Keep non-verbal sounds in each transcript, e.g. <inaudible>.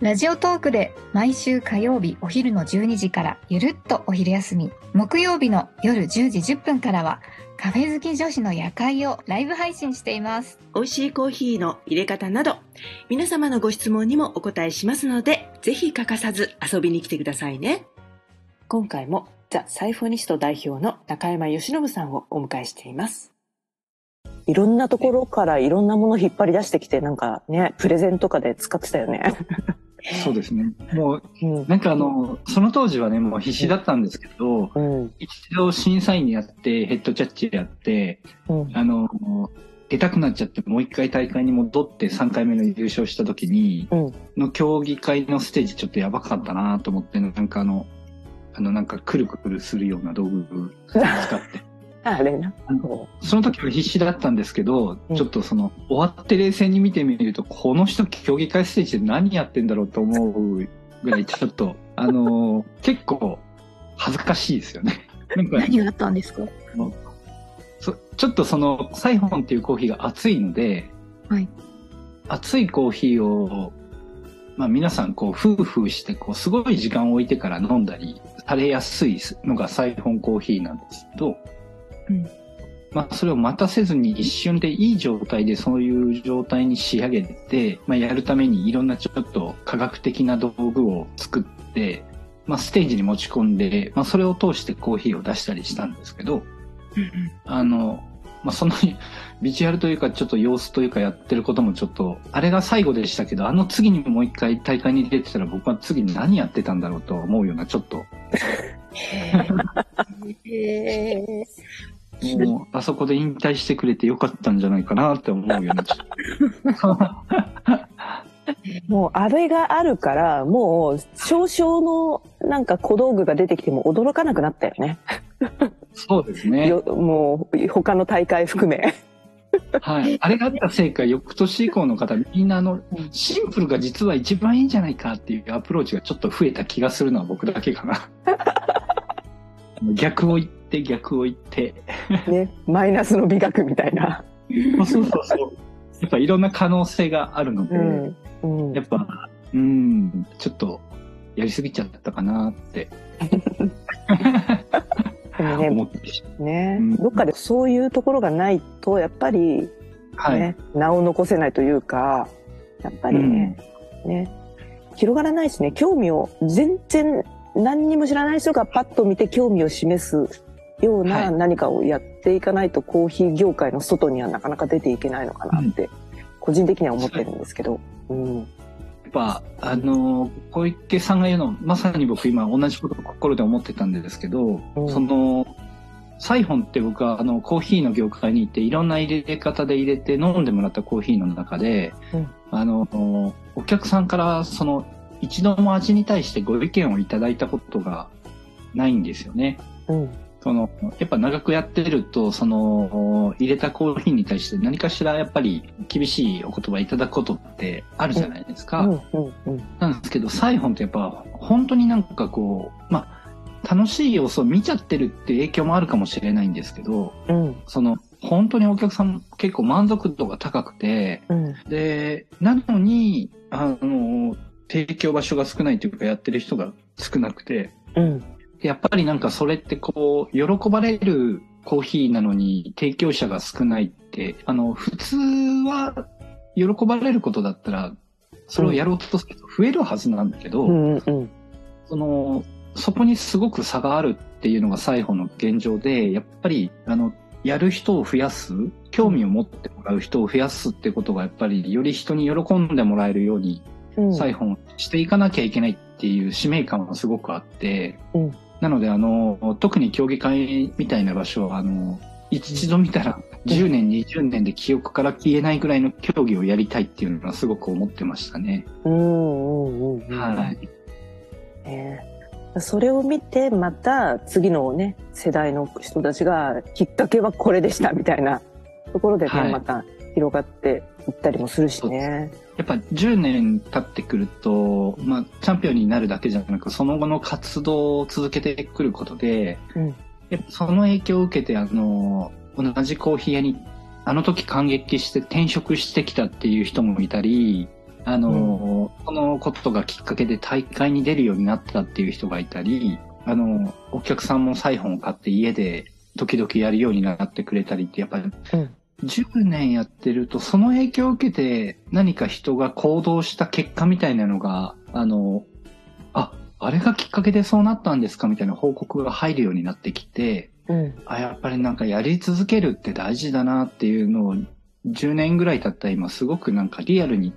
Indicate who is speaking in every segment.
Speaker 1: ラジオトークで毎週火曜日お昼の12時からゆるっとお昼休み。木曜日の夜10時10分からはカフェ好き女子の夜会をライブ配信しています。
Speaker 2: 美味しいコーヒーの入れ方など皆様のご質問にもお答えしますのでぜひ欠かさず遊びに来てくださいね。今回もザ・サイフォニスト代表の中山由伸さんをお迎えしています。いろんなところからいろんなもの引っ張り出してきてなんかねプレゼンとかで使ってたよね <laughs>
Speaker 3: そうですね。もう、うん、なんかあの、その当時はね、もう必死だったんですけど、うん、一度審査員やって、ヘッドジャッジやって、うん、あの、出たくなっちゃって、もう一回大会に戻って3回目の優勝した時に、の競技会のステージちょっとやばかったなと思って、なんかあの、あのなんかくるくるするような道具使って。
Speaker 2: あれな。
Speaker 3: その時は必死だったんですけど、うん、ちょっとその、終わって冷静に見てみると、この人競技会ステージで何やってんだろうと思うぐらい、ちょっと、あのー、<laughs> 結構、恥ずかしいですよね。
Speaker 1: 何があったんですか？
Speaker 3: ちょっとその、サイフォンっていうコーヒーが熱いので、
Speaker 1: はい。
Speaker 3: 熱いコーヒーを、まあ皆さんこう、夫婦して、こう、すごい時間を置いてから飲んだりされやすいのがサイフォンコーヒーなんですけど、うん、まあ、それを待たせずに一瞬でいい状態でそういう状態に仕上げて、まあ、やるためにいろんなちょっと科学的な道具を作って、まあ、ステージに持ち込んで、まあ、それを通してコーヒーを出したりしたんですけど、うんうん、あの、まあ、その <laughs> ビジュアルというかちょっと様子というかやってることもちょっと、あれが最後でしたけど、あの次にもう一回大会に出てたら僕は次何やってたんだろうと思うようなちょっと。へ <laughs> もう、あそこで引退してくれてよかったんじゃないかなって思うよね。<laughs>
Speaker 2: もう、あれがあるから、もう、少々のなんか小道具が出てきても驚かなくなったよね。
Speaker 3: そうですね。
Speaker 2: もう、他の大会含め。
Speaker 3: はい。あれがあったせいか、翌年以降の方、みんなあの、シンプルが実は一番いいんじゃないかっていうアプローチがちょっと増えた気がするのは僕だけかな。逆を言って逆を言って。
Speaker 2: ね、マイナスの美学みたいな。
Speaker 3: そうそうそう。やっぱいろんな可能性があるので、うんうん、やっぱ、うん、ちょっとやりすぎちゃったかなって。
Speaker 2: ね、思ってね、うん、どっかでそういうところがないと、やっぱり、ね、はい、名を残せないというか、やっぱりね、うん、ね、広がらないしね、興味を全然何にも知らない人がパッと見て興味を示すような何かをやっていかないと、コーヒー業界の外にはなかなか出ていけないのかなって、個人的には思ってるんですけど。うん、や
Speaker 3: っぱ、あの、小池さんが言うの、まさに僕今同じことを心で思ってたんですけど、うん、その、サイフォンって僕はあのコーヒーの業界に行っていろんな入れ方で入れて飲んでもらったコーヒーの中で、うん、あの、お客さんからその一度も味に対してご意見をいただいたことがないんですよね。うん。その、やっぱ長くやってると、その、入れたコーヒーに対して何かしらやっぱり厳しいお言葉いただくことってあるじゃないですか。うんうんうん、なんですけど、サイフォンってやっぱ本当になんかこう、まあ、楽しい要素を見ちゃってるって影響もあるかもしれないんですけど、うん、その、本当にお客さん結構満足度が高くて、うん、で、なのに、あの、提供場所が少ないというかやってる人が少なくて、うん、やっぱりなんかそれってこう、喜ばれるコーヒーなのに提供者が少ないって、あの、普通は喜ばれることだったら、それをやろうとすると増えるはずなんだけど、うんうん、その、そこにすごく差があるっていうのが最後の現状で、やっぱり、あの、やる人を増やす、興味を持ってもらう人を増やすってことがやっぱりより人に喜んでもらえるように再本していかなきゃいけないっていう使命感はすごくあって、うん、なのであの、特に競技会みたいな場所は、あの、一度見たら10年、20年で記憶から消えないぐらいの競技をやりたいっていうのはすごく思ってましたね。うんうんうん、はい。
Speaker 2: えー。それを見てまた次のね世代の人たちがきっかけはこれでしたみたいなところでね、はい、また広がっていったりもするしね。
Speaker 3: やっぱ10年経ってくると、まあ、チャンピオンになるだけじゃなくその後の活動を続けてくることで、うん、やっぱその影響を受けてあの同じコーヒー屋にあの時感激して転職してきたっていう人もいたりあの、うん、このことがきっかけで大会に出るようになったっていう人がいたり、あの、お客さんもサイホンを買って家で時々やるようになってくれたりって、やっぱり、うん10年やってると、その影響を受けて何か人が行動した結果みたいなのが、あの、あ、あれがきっかけでそうなったんですかみたいな報告が入るようになってきて、うん、あ、やっぱりなんかやり続けるって大事だなっていうのを10年ぐらい経った今すごくなんかリアルに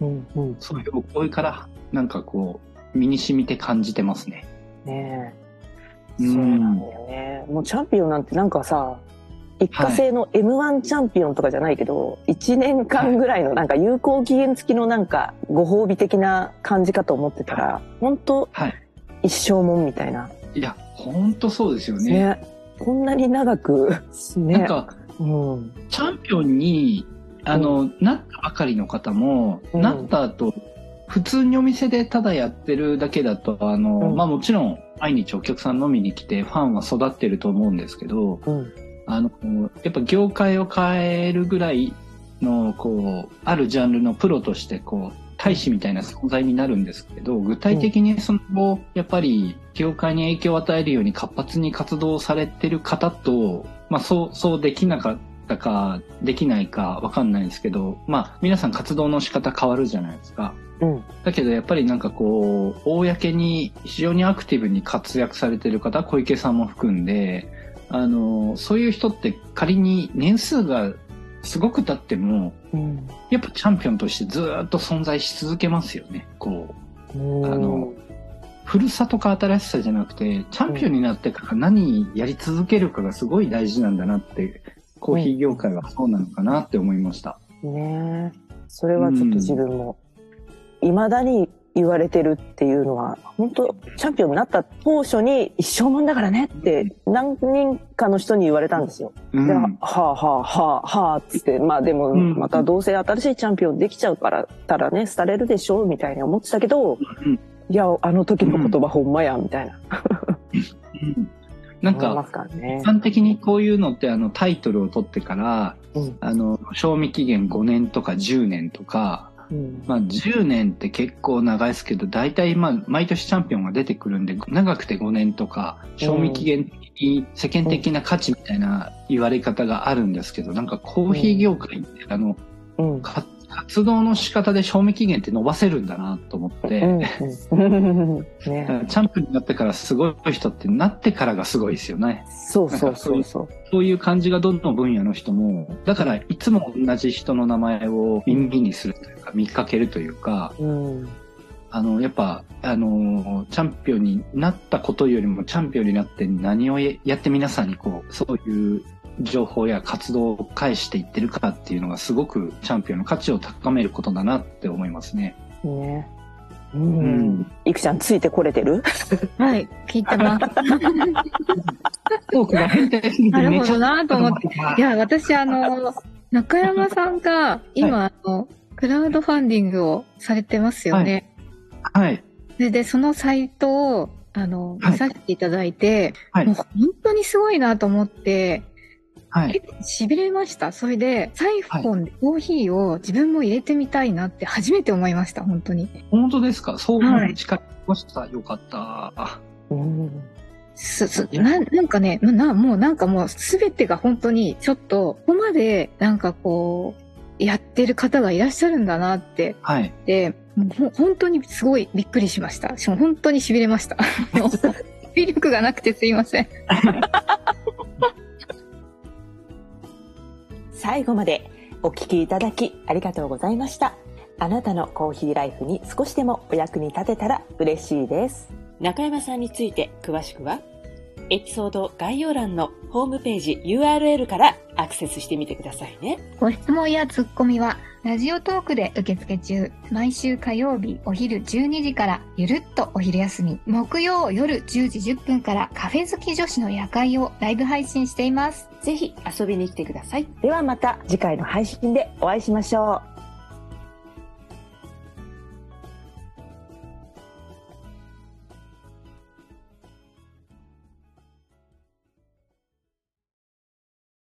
Speaker 3: うんうん、そういうお声からなんかこう身に染みて感じてますね。
Speaker 2: ねえ。そうなんだよね。もうチャンピオンなんてなんかさ一過性の M1 チャンピオンとかじゃないけど、はい、1年間ぐらいのなんか有効期限付きのなんかご褒美的な感じかと思ってたら、本当、はい、一生もんみたいな。
Speaker 3: いや、本当そうですよね。ね。
Speaker 2: こんなに長く、ね。<laughs>
Speaker 3: なんか、うん、チャンピオンにあの、うん、なったばかりの方も、うん、なった後、普通にお店でただやってるだけだと、あの、うん、まあもちろん毎日お客さん飲みに来てファンは育ってると思うんですけど、あの、やっぱ業界を変えるぐらいの、こう、あるジャンルのプロとして、こう、大使みたいな存在になるんですけど、具体的にその後、やっぱり業界に影響を与えるように活発に活動されてる方と、まあそう、そうできなかったか、できないかわかんないですけど、まあ、皆さん活動の仕方変わるじゃないですか。うん、だけどやっぱりなんかこう、公に非常にアクティブに活躍されてる方、小池さんも含んで、あの、そういう人って仮に年数がすごく経っても、うん、やっぱチャンピオンとしてずっと存在し続けますよね。こう、あの、古さとか新しさじゃなくて、チャンピオンになってから何やり続けるかがすごい大事なんだなってコーヒー業界はそうなのかなって思いました。
Speaker 2: ねそれはちょっと自分も、いまだに言われてるっていうのは、本当チャンピオンになった当初に一生もんだからねって何人かの人に言われたんですよ。うん、で、はあはあはあはあってって、まあでもまたどうせ新しいチャンピオンできちゃうからたらね、廃れるでしょうみたいに思ってたけど、うん、いや、あの時の言葉ほんまや、みたいな。
Speaker 3: なんか、一般的にこういうのってあのタイトルを取ってから、うん、あの、賞味期限5年とか10年とか、うん、まあ10年って結構長いですけど、大体まあ毎年チャンピオンが出てくるんで、長くて5年とか、賞味期限的に世間的な価値みたいな言われ方があるんですけど、なんかコーヒー業界ってあの、うん、活動の仕方で賞味期限って伸ばせるんだなと思って、うんうん <laughs> ね、チャンプになってからすごい人ってなってからがすごいですよね。
Speaker 2: そうそうそうそう。
Speaker 3: そういう感じがどの分野の人も、だからいつも同じ人の名前を耳にするというか、見かけるというか、うん、あの、やっぱ、あの、チャンピオンになったことよりも、チャンピオンになって何をやって皆さんにこう、そういう情報や活動を返していってるかっていうのがすごくチャンピオンの価値を高めることだなって思いますね。ね
Speaker 2: うん。うん、いくちゃんついてこれてる？
Speaker 1: はい、聞いてます。
Speaker 3: トークが変態すぎて
Speaker 1: なるほどなと思って。いや、私あの、中山さんが今、はい、あの、クラウドファンディングをされてますよね。
Speaker 3: はい。はい、
Speaker 1: で、で、そのサイトを、あの、見させていただいて、はい、もう本当にすごいなと思って、はい、結構痺れました？それで、サイフォンでコーヒーを自分も入れてみたいなって <laughs> 初めて思いました、本当に。
Speaker 3: 本当ですか？そういう近いました、はい、よかった。うん
Speaker 1: す、す、な、なんかね、な、もうなんかもうすべてが本当にちょっと、ここまでなんかこう、やってる方がいらっしゃるんだなって。はい。で、もう本当にすごいびっくりしました。しかも本当に痺れました。<laughs> 魅 <laughs> 力がなくてすいません。
Speaker 2: 最後までお聞きいただきありがとうございました。あなたのコーヒーライフに少しでもお役に立てたら嬉しいです。中山さんについて詳しくは、エピソード概要欄のホームページ URL からアクセスしてみてくださいね。
Speaker 1: ご質問やツッコミは、
Speaker 4: ラジオトークで受付中。毎週火曜日お昼12時からゆるっとお昼休み。木曜夜10時10分からカフェ好き女子の夜会をライブ配信しています。
Speaker 5: ぜひ遊びに来てください。ではまた次回の配信でお会いしましょう。